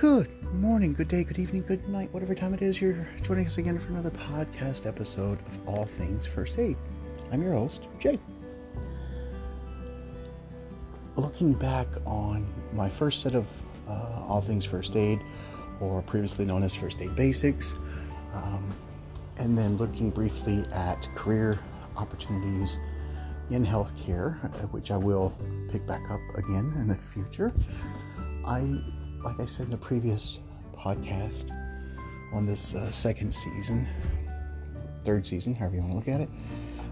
Good morning, good day, good evening, good night, whatever time it is you're joining us again for another podcast episode of All Things First Aid. I'm your host, Jay. Looking back on my first set of uh, All Things First Aid, or previously known as First Aid Basics, um, and then looking briefly at career opportunities in healthcare, uh, which I will pick back up again in the future. I, like I said in the previous podcast, on this uh, second season, third season, however you want to look at it,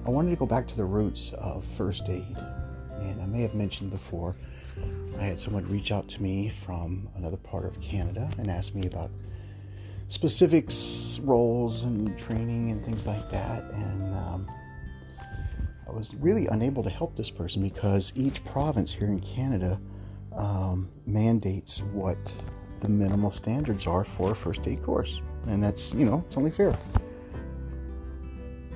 I wanted to go back to the roots of first aid. And I may have mentioned before, I had someone reach out to me from another part of Canada and ask me about specifics, roles, and training and things like that. And um, I was really unable to help this person because each province here in Canada um, mandates what the minimal standards are for a first aid course. And that's, you know, it's only fair.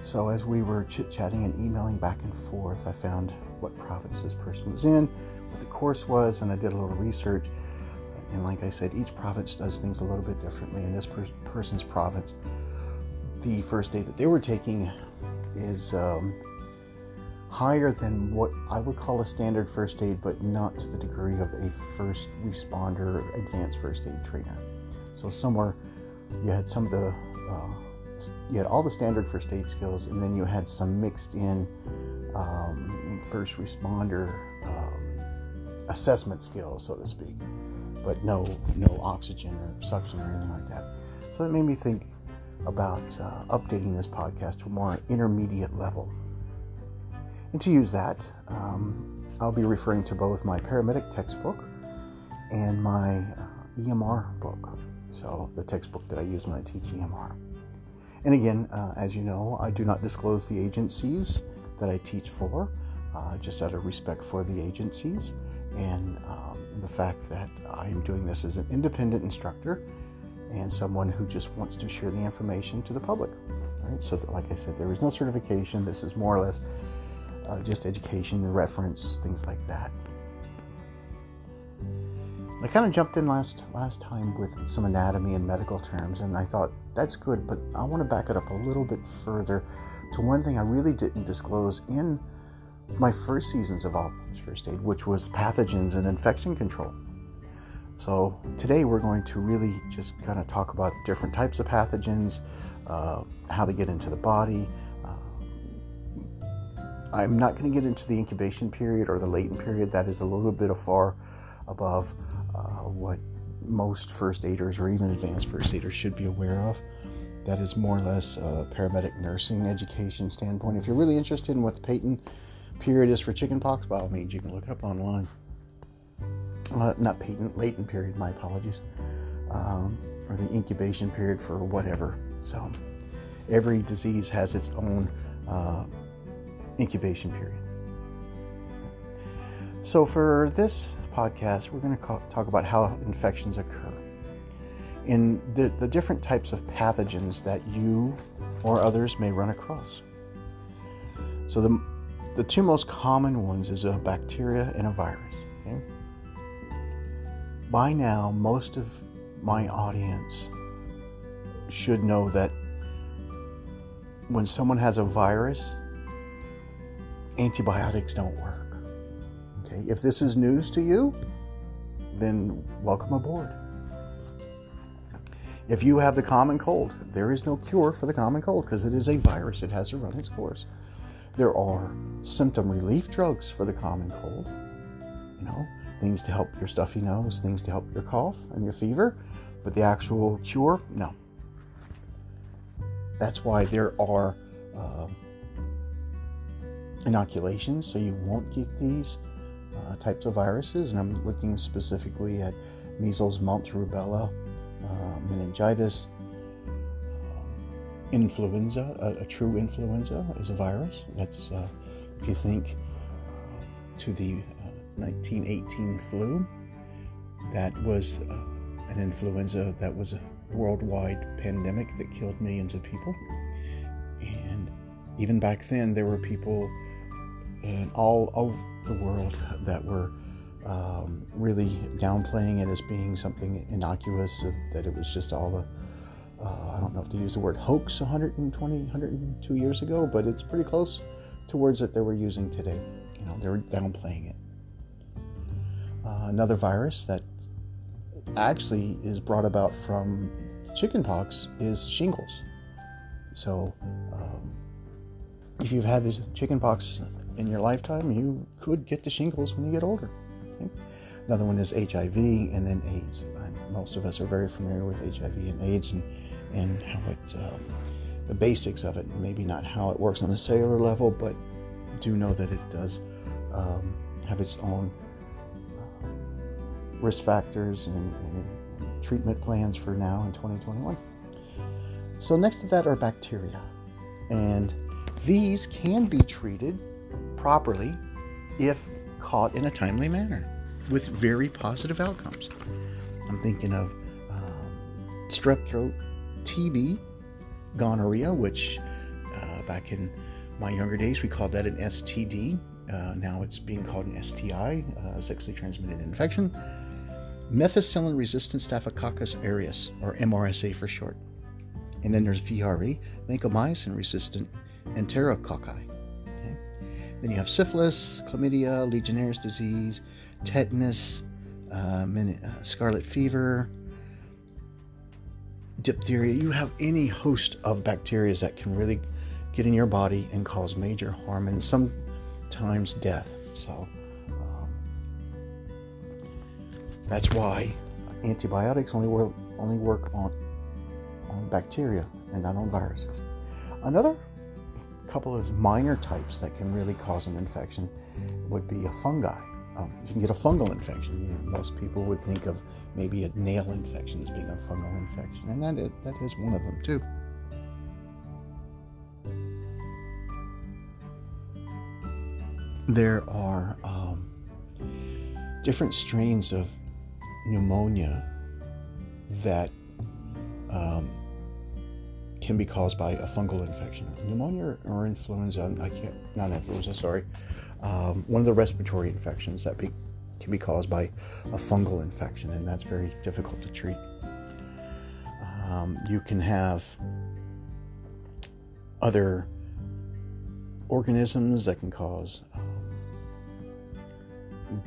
So as we were chit chatting and emailing back and forth, I found what province this person was in, what the course was, and I did a little research. And like I said, each province does things a little bit differently. In this per- person's province, the first aid that they were taking is um, higher than what I would call a standard first aid, but not to the degree of a first responder, advanced first aid trainer. So somewhere you had some of the, uh, you had all the standard first aid skills, and then you had some mixed in um, first responder um, assessment skills, so to speak, but no no oxygen or suction or anything like that. So it made me think about uh, updating this podcast to a more intermediate level. And to use that, um, I'll be referring to both my paramedic textbook and my uh, EMR book. So, the textbook that I use when I teach EMR. And again, uh, as you know, I do not disclose the agencies that I teach for, uh, just out of respect for the agencies and um, the fact that I am doing this as an independent instructor and someone who just wants to share the information to the public. All right, so, like I said, there is no certification. This is more or less uh, just education, reference, things like that. I kind of jumped in last last time with some anatomy and medical terms, and I thought that's good, but I want to back it up a little bit further to one thing I really didn't disclose in my first seasons of All Things First Aid, which was pathogens and infection control. So today we're going to really just kind of talk about the different types of pathogens, uh, how they get into the body, I'm not going to get into the incubation period or the latent period. That is a little bit far above uh, what most first aiders or even advanced first aiders should be aware of. That is more or less a paramedic nursing education standpoint. If you're really interested in what the patent period is for chickenpox, by all means, you can look it up online. Uh, not patent, latent period, my apologies. Um, or the incubation period for whatever. So every disease has its own uh, incubation period. So, for this podcast, we're going to talk about how infections occur in the, the different types of pathogens that you or others may run across. So, the, the two most common ones is a bacteria and a virus. Okay? By now, most of my audience should know that when someone has a virus, antibiotics don't work. Okay, if this is news to you, then welcome aboard. If you have the common cold, there is no cure for the common cold because it is a virus. It has to run its course. There are symptom relief drugs for the common cold. You know, things to help your stuffy nose, things to help your cough and your fever, but the actual cure, no. That's why there are uh, inoculations so you won't get these uh, types of viruses. And I'm looking specifically at measles, mumps, rubella, uh, meningitis, um, influenza. A, a, true influenza is a virus. That's, uh, if you think uh, to the 1918 uh, flu, that was uh, an influenza that was a worldwide pandemic that killed millions of people. And even back then, there were people and all over the world that were um, really downplaying it as being something innocuous, that it was just all the uh, I don't know if to use the word hoax 120, 102 years ago, but it's pretty close to words that they were using today. You know, they were downplaying it. Uh, another virus that actually is brought about from chickenpox is shingles. So, um, if you've had the chickenpox in your lifetime, you could get the shingles when you get older. Okay? Another one is HIV and then AIDS. Most of us are very familiar with HIV and AIDS and, and how it, uh, the basics of it, maybe not how it works on a cellular level, but do know that it does um, have its own uh, risk factors and, and treatment plans for now in 2021. So, next to that are bacteria. And these can be treated properly if caught in a timely manner with very positive outcomes. I'm thinking of um, strep throat, TB, gonorrhea, which uh, back in my younger days we called that an STD. Uh, now it's being called an STI, uh, sexually transmitted infection. Methicillin resistant Staphylococcus aureus, or MRSA for short. And then there's VRE, vancomycin resistant enterococci. Then you have syphilis, chlamydia, Legionnaire's disease, tetanus, uh, uh, scarlet fever, diphtheria. You have any host of bacteria that can really get in your body and cause major harm and sometimes death. So um, that's why antibiotics only work only work on on bacteria and not on viruses. Another couple of minor types that can really cause an infection would be a fungi. Um, you can get a fungal infection. Most people would think of maybe a nail infection as being a fungal infection, and that is, that is one of them too. There are um, different strains of pneumonia that um, can be caused by a fungal infection. Pneumonia or influenza, I can't, not influenza, sorry. Um, one of the respiratory infections that be, can be caused by a fungal infection, and that's very difficult to treat. Um, you can have other organisms that can cause um,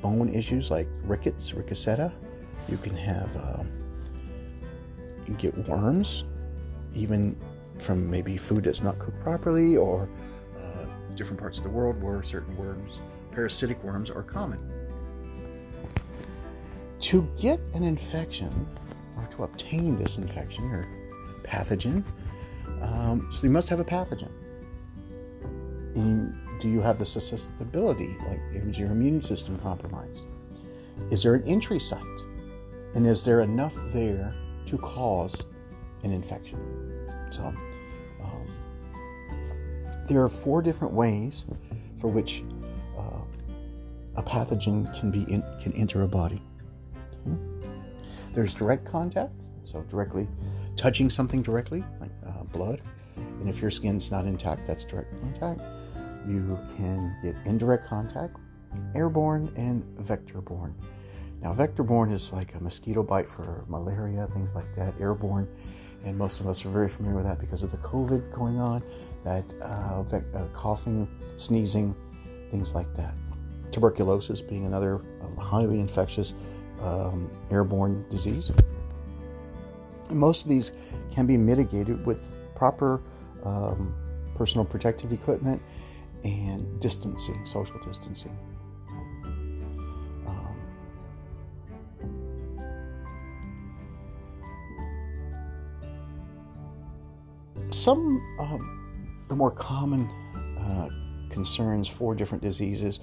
bone issues like rickets, ricketsetta. You can have uh, you can get worms even from maybe food that's not cooked properly or uh, different parts of the world where certain worms, parasitic worms, are common. To get an infection or to obtain this infection or pathogen, um, so you must have a pathogen. And do you have the susceptibility? Like, is your immune system compromised? Is there an entry site? And is there enough there to cause an infection. So, there are four different ways for which uh, a pathogen can be in, can enter a body. Okay. There's direct contact, so directly touching something directly, like uh, blood, and if your skin's not intact, that's direct contact. You can get indirect contact, airborne, and vector-borne. Now, vector-borne is like a mosquito bite for malaria, things like that. Airborne and most of us are very familiar with that because of the COVID going on, that uh, uh, coughing, sneezing, things like that. Tuberculosis being another uh, highly infectious um, airborne disease. Most of these can be mitigated with proper um, personal protective equipment and distancing, social distancing. Some of the more common uh, concerns for different diseases,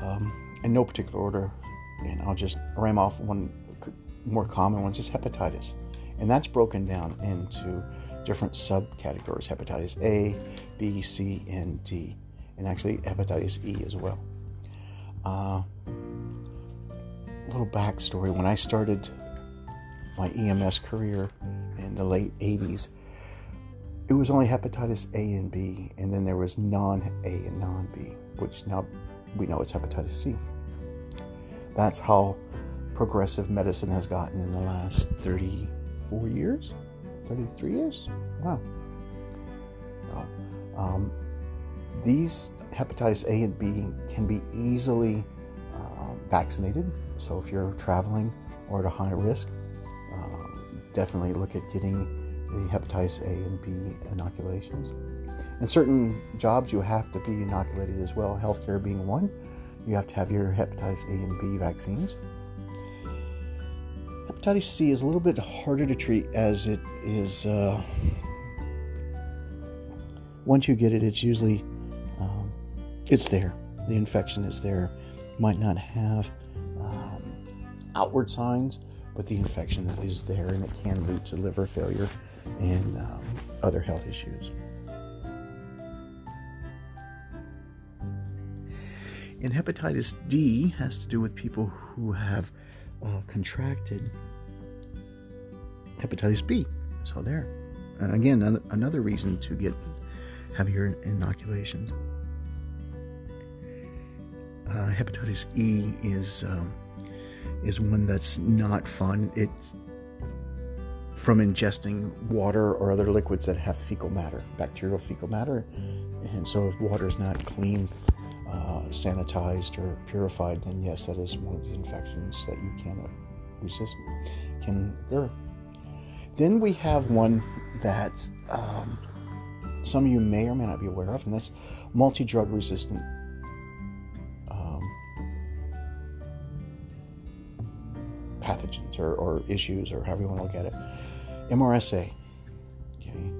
um, in no particular order, and I'll just ram off one more common ones is hepatitis, and that's broken down into different subcategories: hepatitis A, B, C, and D, and actually hepatitis E as well. Uh, little backstory: when I started my EMS career in the late 80s, it was only hepatitis A and B, and then there was non A and non B, which now we know it's hepatitis C. That's how progressive medicine has gotten in the last 34 years, 33 years. Wow. Um, these hepatitis A and B can be easily uh, vaccinated. So if you're traveling or at a high risk, uh, definitely look at getting the hepatitis A and B inoculations. In certain jobs, you have to be inoculated as well, healthcare being one. You have to have your hepatitis A and B vaccines. Hepatitis C is a little bit harder to treat as it is. Uh, once you get it, it's usually um, it's there. The infection is there. Might not have um, outward signs, but the infection is there, and it can lead to liver failure and um, other health issues. And hepatitis D has to do with people who have uh, contracted hepatitis B. So there. And again, another reason to get have your inoculations. Uh, hepatitis E is um, is one that's not fun. It's from ingesting water or other liquids that have fecal matter, bacterial fecal matter, and so if water is not clean, uh, sanitized or purified, then yes, that is one of the infections that you cannot resist, can occur. Then we have one that um, some of you may or may not be aware of, and that's multi drug resistant um, pathogens or, or, issues, or however you want to look at it. MRSA, okay,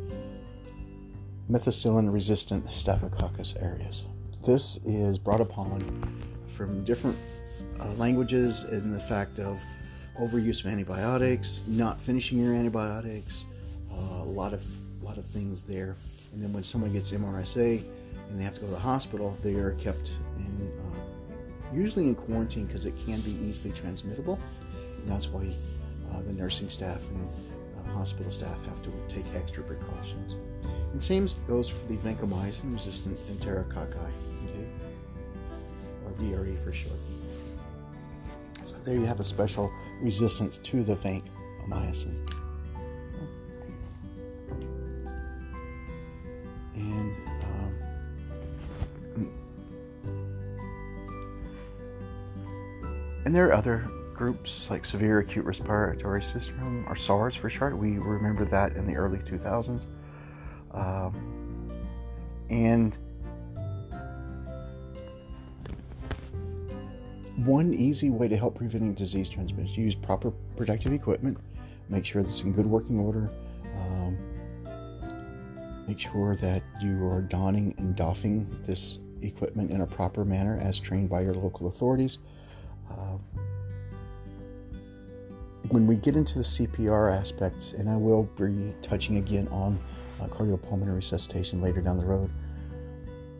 methicillin resistant staphylococcus aureus. This is brought upon from different uh, languages in the fact of overuse of antibiotics, not finishing your antibiotics, uh, a lot of lot of things there. And then when someone gets MRSA and they have to go to the hospital, they are kept in uh, usually in quarantine because it can be easily transmittable. And that's why uh, the nursing staff and hospital staff have to take extra precautions. And same goes for the vancomycin resistant enterococci, okay? or VRE for short So there you have a special resistance to the vancomycin. And um, and there are other groups like severe acute respiratory syndrome or SARS for short. We remember that in the early 2000s. Um, and one easy way to help preventing disease transmission is use proper protective equipment make sure it's in good working order um, make sure that you are donning and doffing this equipment in a proper manner as trained by your local authorities uh, when we get into the cpr aspect and i will be touching again on uh, cardiopulmonary resuscitation later down the road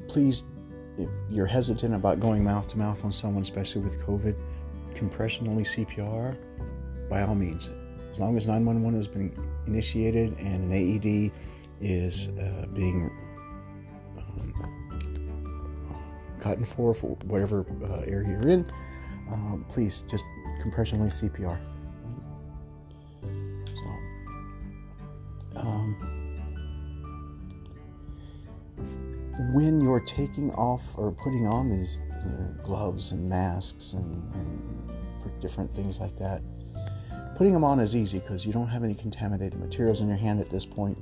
please if you're hesitant about going mouth to mouth on someone, especially with COVID, compression only CPR, by all means. As long as 911 has been initiated and an AED is uh, being um, gotten for for whatever uh, area you're in, um, please just compression only CPR. When you're taking off or putting on these you know, gloves and masks and, and different things like that, putting them on is easy because you don't have any contaminated materials in your hand at this point.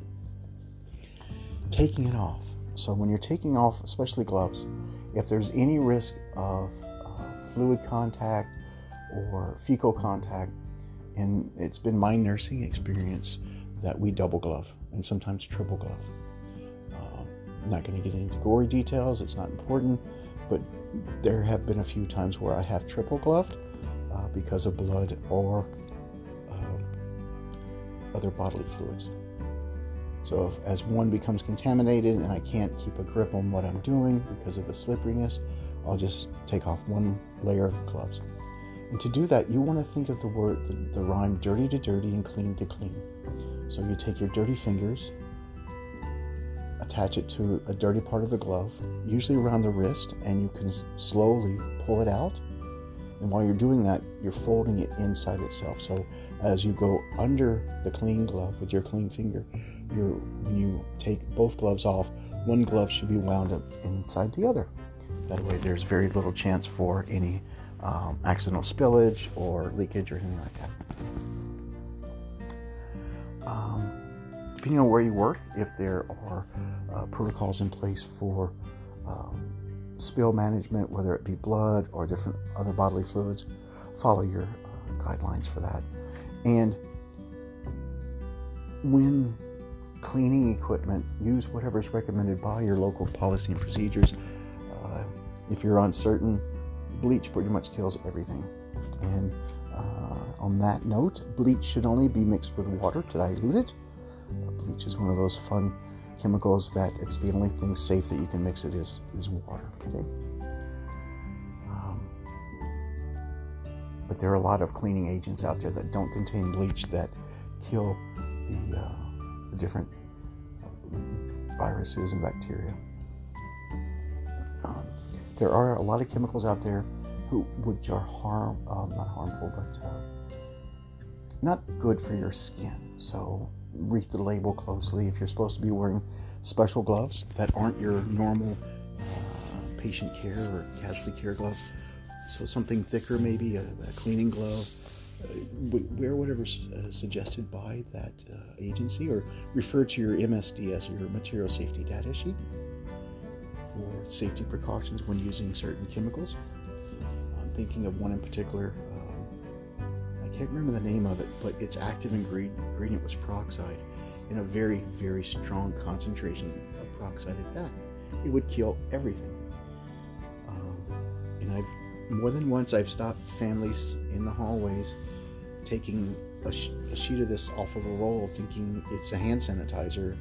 Taking it off. So when you're taking off, especially gloves, if there's any risk of uh, fluid contact or fecal contact, and it's been my nursing experience that we double glove and sometimes triple glove. I'm not going to get into gory details, it's not important, but there have been a few times where I have triple gloved uh, because of blood or uh, other bodily fluids. So, if, as one becomes contaminated and I can't keep a grip on what I'm doing because of the slipperiness, I'll just take off one layer of gloves. And to do that, you want to think of the word, the, the rhyme dirty to dirty and clean to clean. So, you take your dirty fingers attach it to a dirty part of the glove, usually around the wrist, and you can slowly pull it out. And while you're doing that, you're folding it inside itself. So as you go under the clean glove with your clean finger, you're, when you take both gloves off, one glove should be wound up inside the other. That way, there's very little chance for any um, accidental spillage or leakage or anything like that. Um, depending on where you work, if there are uh, protocols in place for um, spill management, whether it be blood or different other bodily fluids, follow your uh, guidelines for that. And when cleaning equipment, use whatever is recommended by your local policy and procedures. Uh, if you're uncertain, bleach pretty much kills everything. And uh, on that note, bleach should only be mixed with water to dilute it. Uh, bleach is one of those fun chemicals that it's the only thing safe that you can mix it is is water. Okay. Um, but there are a lot of cleaning agents out there that don't contain bleach that kill the, uh, the different viruses and bacteria. Um, there are a lot of chemicals out there who which are harm um, not harmful but uh, not good for your skin. So read the label closely. If you're supposed to be wearing special gloves that aren't your normal uh, patient care or casualty care glove, so something thicker, maybe a, a cleaning glove, uh, wear whatever's uh, suggested by that uh, agency or refer to your MSDS or your material safety data sheet for safety precautions when using certain chemicals. I'm thinking of one in particular can't remember the name of it, but its active ingredient was peroxide in a very, very strong concentration of peroxide at that. It would kill everything. Um, and I've more than once I've stopped families in the hallways taking a, sh- a sheet of this off of a roll, thinking it's a hand sanitizer,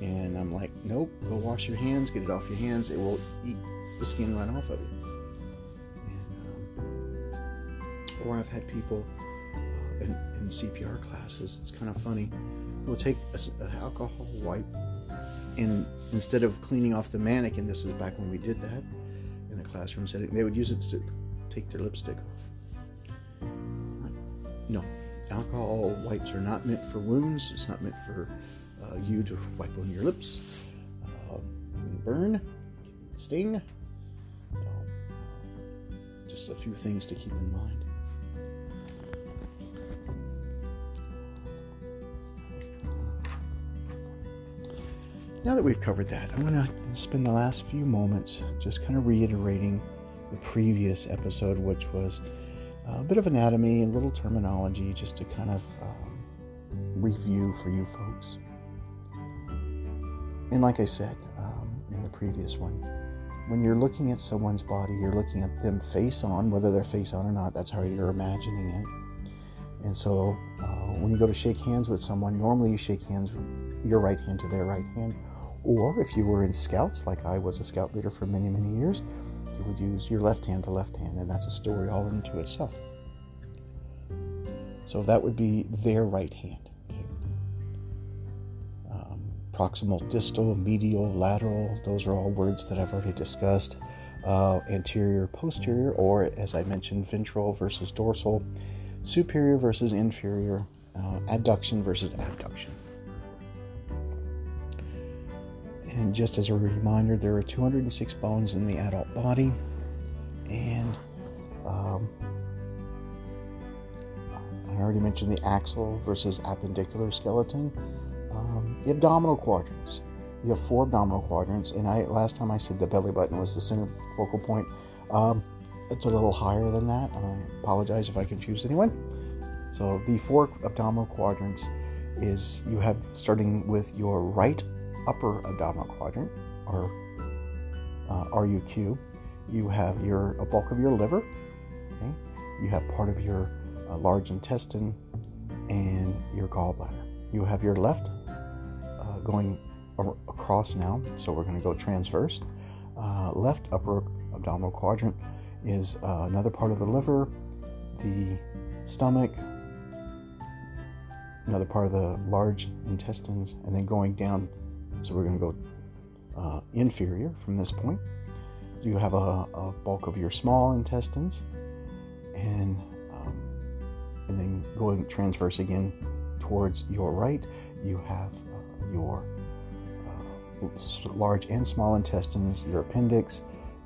and I'm like, nope, go wash your hands, get it off your hands. It will eat the skin right off of it. And, um, or I've had people in, in CPR classes. It's kind of funny. We'll take an alcohol wipe, and instead of cleaning off the mannequin, this is back when we did that in a classroom setting, they would use it to take their lipstick off. No, alcohol wipes are not meant for wounds. It's not meant for uh, you to wipe on your lips. Uh, burn, sting. So, just a few things to keep in mind. Now that we've covered that, I'm going to spend the last few moments just kind of reiterating the previous episode, which was a bit of anatomy, a little terminology, just to kind of um, review for you folks. And like I said um, in the previous one, when you're looking at someone's body, you're looking at them face on, whether they're face on or not, that's how you're imagining it. And so uh, when you go to shake hands with someone, normally you shake hands your right hand to their right hand or if you were in scouts, like I was a scout leader for many, many years, you would use your left hand to left hand, and that's a story all into itself. So that would be their right hand. Um, proximal, distal, medial, lateral, those are all words that I've already discussed. Uh, anterior, posterior, or as I mentioned, ventral versus dorsal, superior versus inferior, uh, adduction versus abduction. And just as a reminder, there are 206 bones in the adult body, and um, I already mentioned the axial versus appendicular skeleton. Um, the abdominal quadrants. You have four abdominal quadrants, and I last time I said the belly button was the center focal point. Um, it's a little higher than that. I apologize if I confused anyone. So the four abdominal quadrants is you have starting with your right upper abdominal quadrant, or uh, RUQ, you have your a bulk of your liver. Okay? You have part of your uh, large intestine and your gallbladder. You have your left uh, going across now, so we're going to go transverse. Uh, left upper abdominal quadrant is uh, another part of the liver, the stomach, another part of the large intestines, and then going down so we're going to go uh, inferior from this point. You have a, a, bulk of your small intestines, and um, and then going transverse again towards your right, you have uh, your uh, large and small intestines, your appendix,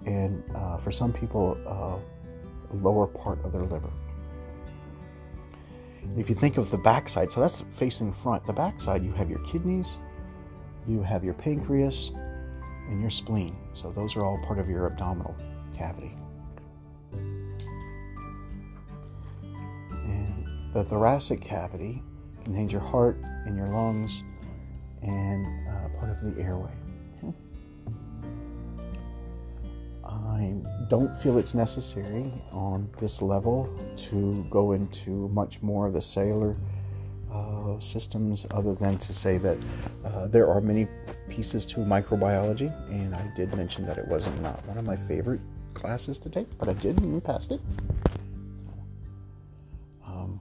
and uh, for some people, uh, lower part of their liver. If you think of the backside, so that's facing front. The backside, you have your kidneys, you have your pancreas, and your spleen. So those are all part of your abdominal cavity. And the thoracic cavity contains your heart and your lungs and uh, part of the airway. I don't feel it's necessary on this level to go into much more of the cellular uh, systems other than to say that uh, there are many pieces to microbiology, and I did mention that it wasn't not one of my favorite classes to take, but I did and passed it. Um,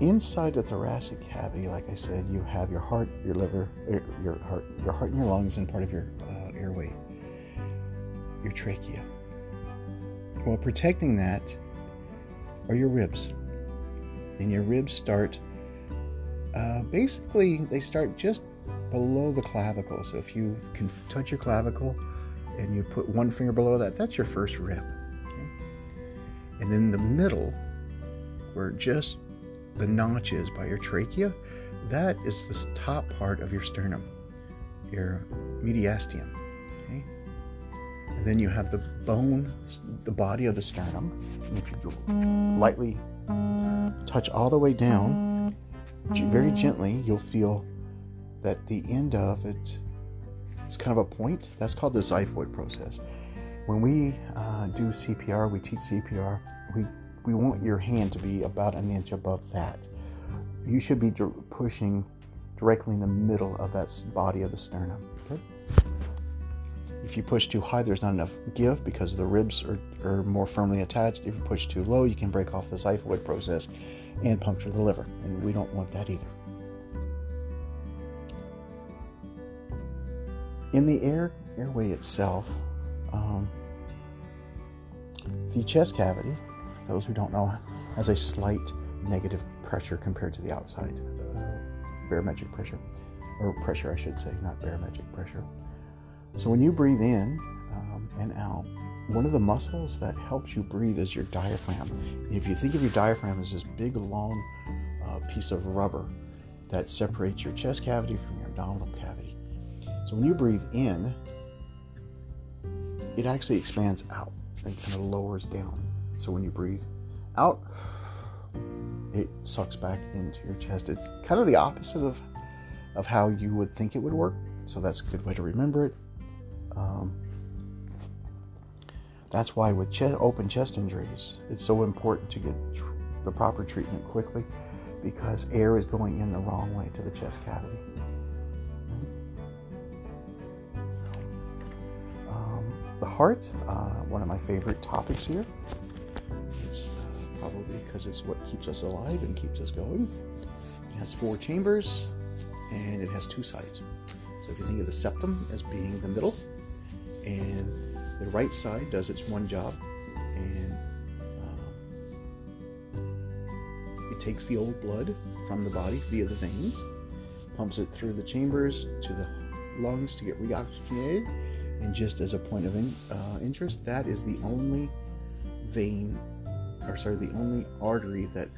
inside the thoracic cavity, like I said, you have your heart, your liver, er, your heart, your heart and your lungs, and part of your uh, airway, your trachea. Well, protecting that are your ribs. And your ribs start, uh, basically, they start just below the clavicle. So if you can touch your clavicle and you put one finger below that, that's your first rib. And then the middle, where just the notch is by your trachea, that is the top part of your sternum, your mediastinum. And then you have the bone, the body of the sternum. And if you lightly touch all the way down, very gently, you'll feel that the end of it is kind of a point. That's called the xiphoid process. When we uh, do CPR, we teach CPR, we, we want your hand to be about an inch above that. You should be pushing directly in the middle of that body of the sternum. Okay? If you push too high, there's not enough give because the ribs are, are more firmly attached. If you push too low, you can break off the xiphoid process and puncture the liver, and we don't want that either. In the air airway itself, um, the chest cavity, for those who don't know, has a slight negative pressure compared to the outside uh, barometric pressure, or pressure, I should say, not barometric pressure. So when you breathe in um, and out, one of the muscles that helps you breathe is your diaphragm. If you think of your diaphragm as this big, long uh, piece of rubber that separates your chest cavity from your abdominal cavity. So when you breathe in, it actually expands out and kind of lowers down. So when you breathe out, it sucks back into your chest. It's kind of the opposite of, of how you would think it would work. So that's a good way to remember it. Um, that's why with open chest injuries, it's so important to get tr- the proper treatment quickly because air is going in the wrong way to the chest cavity. Um, the heart, uh, one of my favorite topics here. It's uh, probably because it's what keeps us alive and keeps us going. It has four chambers and it has two sides. So if you think of the septum as being the middle, and the right side does its one job and uh, it takes the old blood from the body via the veins pumps it through the chambers to the lungs to get reoxygenated and just as a point of in, uh, interest that is the only vein or sorry the only artery that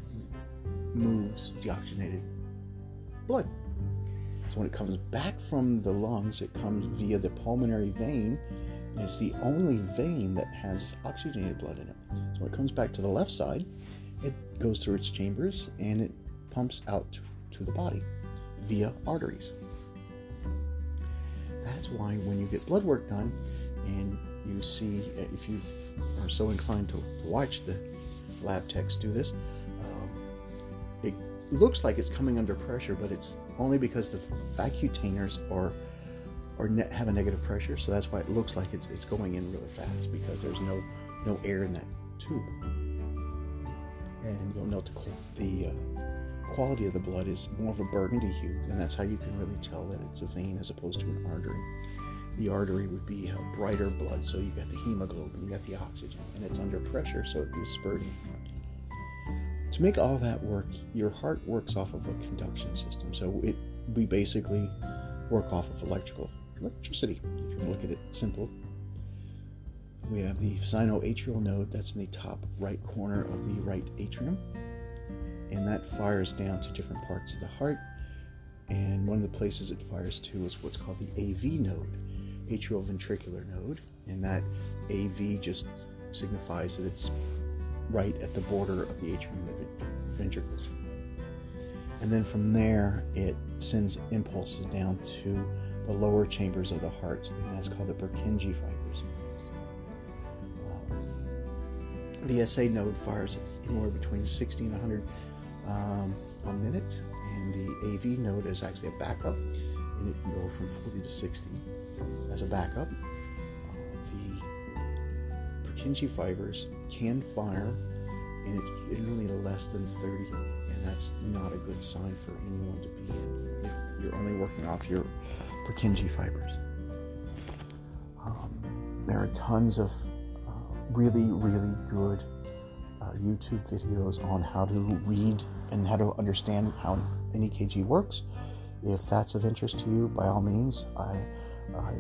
moves deoxygenated blood so when it comes back from the lungs, it comes via the pulmonary vein. And it's the only vein that has oxygenated blood in it. So when it comes back to the left side, it goes through its chambers and it pumps out to, the body via arteries. That's why when you get blood work done and you see, if you are so inclined to watch the lab techs do this, um, it looks like it's coming under pressure, but it's only because the vacutainers are or ne- have a negative pressure. So that's why it looks like it's, it's going in really fast because there's no no air in that tube. And you'll note the, the uh, quality of the blood is more of a burgundy hue, and that's how you can really tell that it's a vein as opposed to an artery. the artery would be a brighter blood, so you got the hemoglobin, you got the oxygen, and it's under pressure, so it was spurting. To make all that work, your heart works off of a conduction system. So it we basically work off of electrical electricity. If you look at it simple. We have the sinoatrial node that's in the top right corner of the right atrium. And that fires down to different parts of the heart. And one of the places it fires to is what's called the AV node, atrioventricular node. And that AV just signifies that it's right at the border of the atrium of the ventricles. And then from there, it sends impulses down to the lower chambers of the heart, and that's called the Purkinje fibers. Um, the SA node fires anywhere between 60 and 100 um, a minute, and the AV node is actually a backup, and it can go from 40 to 60 as a backup. Uh, fibers can fire and it's generally less than 30, and that's not a good sign for anyone to be in if you're only working off your Purkinje fibers. Um, there are tons of uh, really, really good uh, YouTube videos on how to read and how to understand how an EKG works. If that's of interest to you, by all means, I, I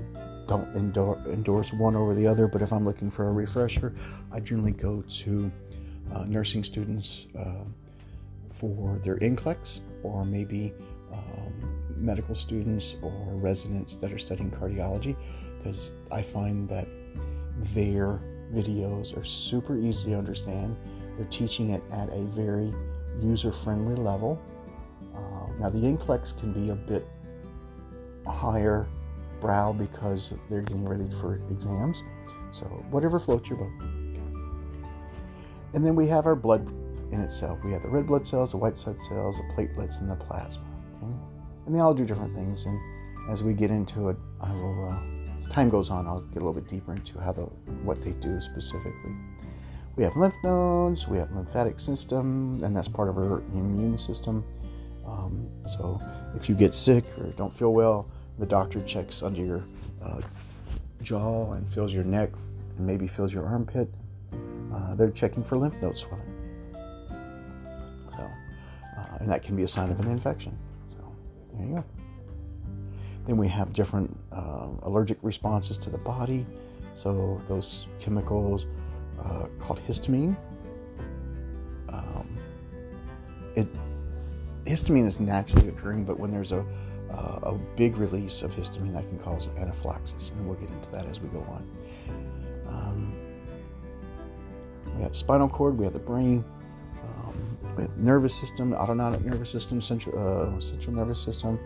don't endorse, endorse one over the other, but if I'm looking for a refresher, I generally go to uh, nursing students uh, for their NCLEX or maybe um, medical students or residents that are studying cardiology because I find that their videos are super easy to understand. They're teaching it at a very user friendly level. Uh, now, the NCLEX can be a bit higher brow because they're getting ready for exams. So, whatever floats your boat. And then we have our blood in itself. We have the red blood cells, the white blood cells, the platelets, and the plasma. Okay? And they all do different things. And as we get into it, I will, uh, as time goes on, I'll get a little bit deeper into how the what they do specifically. We have lymph nodes, we have lymphatic system, and that's part of our immune system. Um, so if you get sick or don't feel well, the doctor checks under your uh, jaw and feels your neck and maybe feels your armpit uh, they're checking for lymph node swelling. So, uh, and that can be a sign of an infection. So, there you go. Then we have different uh, allergic responses to the body. So, those chemicals uh, called histamine. Um, it histamine is naturally occurring, but when there's a uh, a big release of histamine that can cause anaphylaxis, and we'll get into that as we go on. Um, we have spinal cord, we have the brain, um, we have nervous system, autonomic nervous system, central, uh, central nervous system.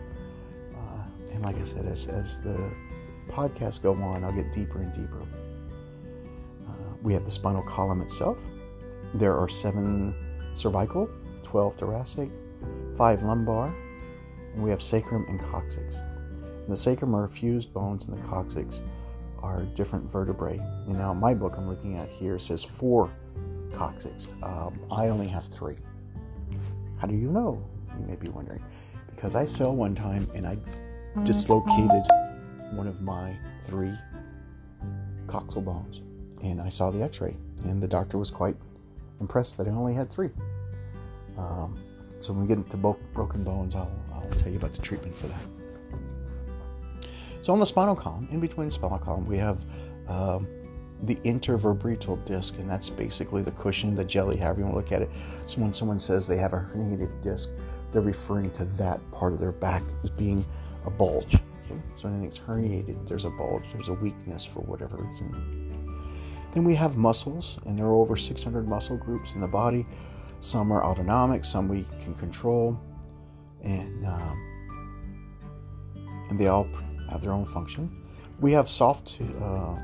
Uh, and like I said, as, as the podcasts go on, I'll get deeper and deeper. Uh, we have the spinal column itself. There are seven cervical, 12 thoracic, five lumbar, and we have sacrum and coccyx. And the sacrum are fused bones, and the coccyx are different vertebrae. You know, my book I'm looking at here says four coccyx. Um, I only have three. How do you know? You may be wondering. Because I fell one time and I dislocated one of my three coxal bones. And I saw the x ray, and the doctor was quite impressed that I only had three. Um, so when we get into both broken bones, I'll, I'll tell you about the treatment for that. So on the spinal column, in between the spinal column, we have um, the intervertebral disc, and that's basically the cushion, the jelly, however you want to look at it. So when someone says they have a herniated disc, they're referring to that part of their back as being a bulge. Okay? So anything's herniated, there's a bulge, there's a weakness for whatever reason. Then we have muscles, and there are over 600 muscle groups in the body. Some are autonomic, some we can control, and um, and they all have their own function. We have soft uh,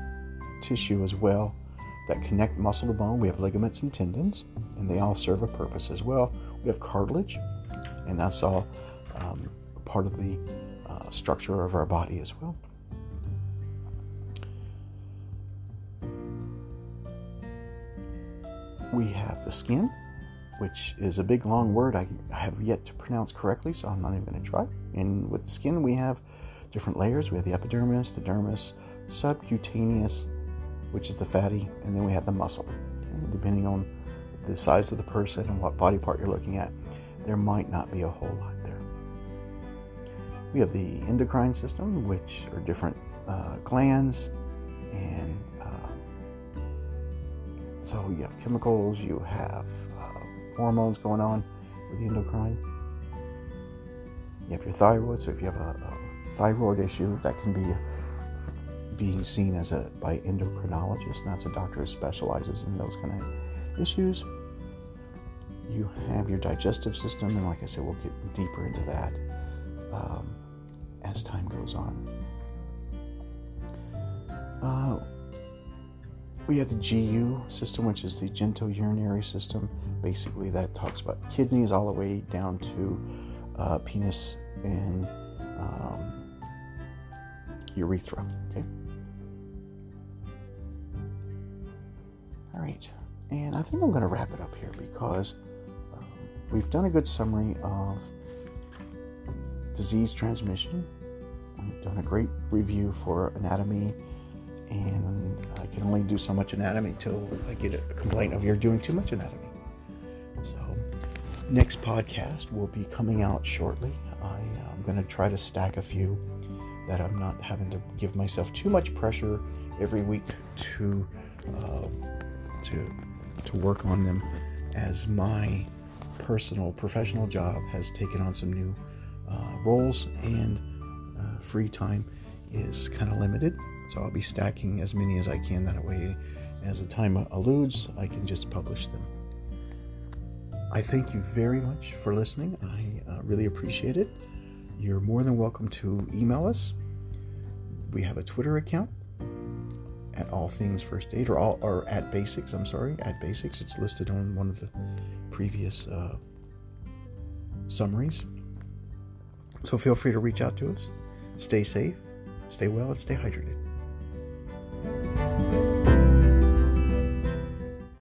tissue as well that connect muscle to bone. We have ligaments and tendons, and they all serve a purpose as well. We have cartilage, and that's all um, part of the uh, structure of our body as well. We have the skin, which is a big long word I have yet to pronounce correctly, so I'm not even going to try. And with the skin, we have different layers. We have the epidermis, the dermis, subcutaneous, which is the fatty, and then we have the muscle. And depending on the size of the person and what body part you're looking at, there might not be a whole lot there. We have the endocrine system, which are different uh, glands, and uh, so you have chemicals, you have hormones going on with the endocrine. You have your thyroid, so if you have a, a thyroid issue, that can be being seen as a by endocrinologist. And that's a doctor who specializes in those kind of issues. You have your digestive system, and like I said, we'll get deeper into that um, as time goes on. Uh, we have the GU system, which is the genitourinary system. Basically, that talks about kidneys all the way down to uh, penis and um, urethra. Okay. All right, and I think I'm going to wrap it up here because um, we've done a good summary of disease transmission. We've done a great review for anatomy, and I can only do so much anatomy till I get a complaint of you're doing too much anatomy. Next podcast will be coming out shortly. I, am going to try to stack a few that I'm not having to give myself too much pressure every week to. Uh, to to work on them as my personal professional job has taken on some new uh, roles and uh, free time is kind of limited so i'll be stacking as many as i can that way as the time alludes i can just publish them i thank you very much for listening. I uh, really appreciate it. You're more than welcome to email us. We have a twitter account at all things first aid or all or at basics i'm sorry at basics. It's listed on one of the previous uh, summaries. So feel free to reach out to us. Stay safe stay well and stay hydrated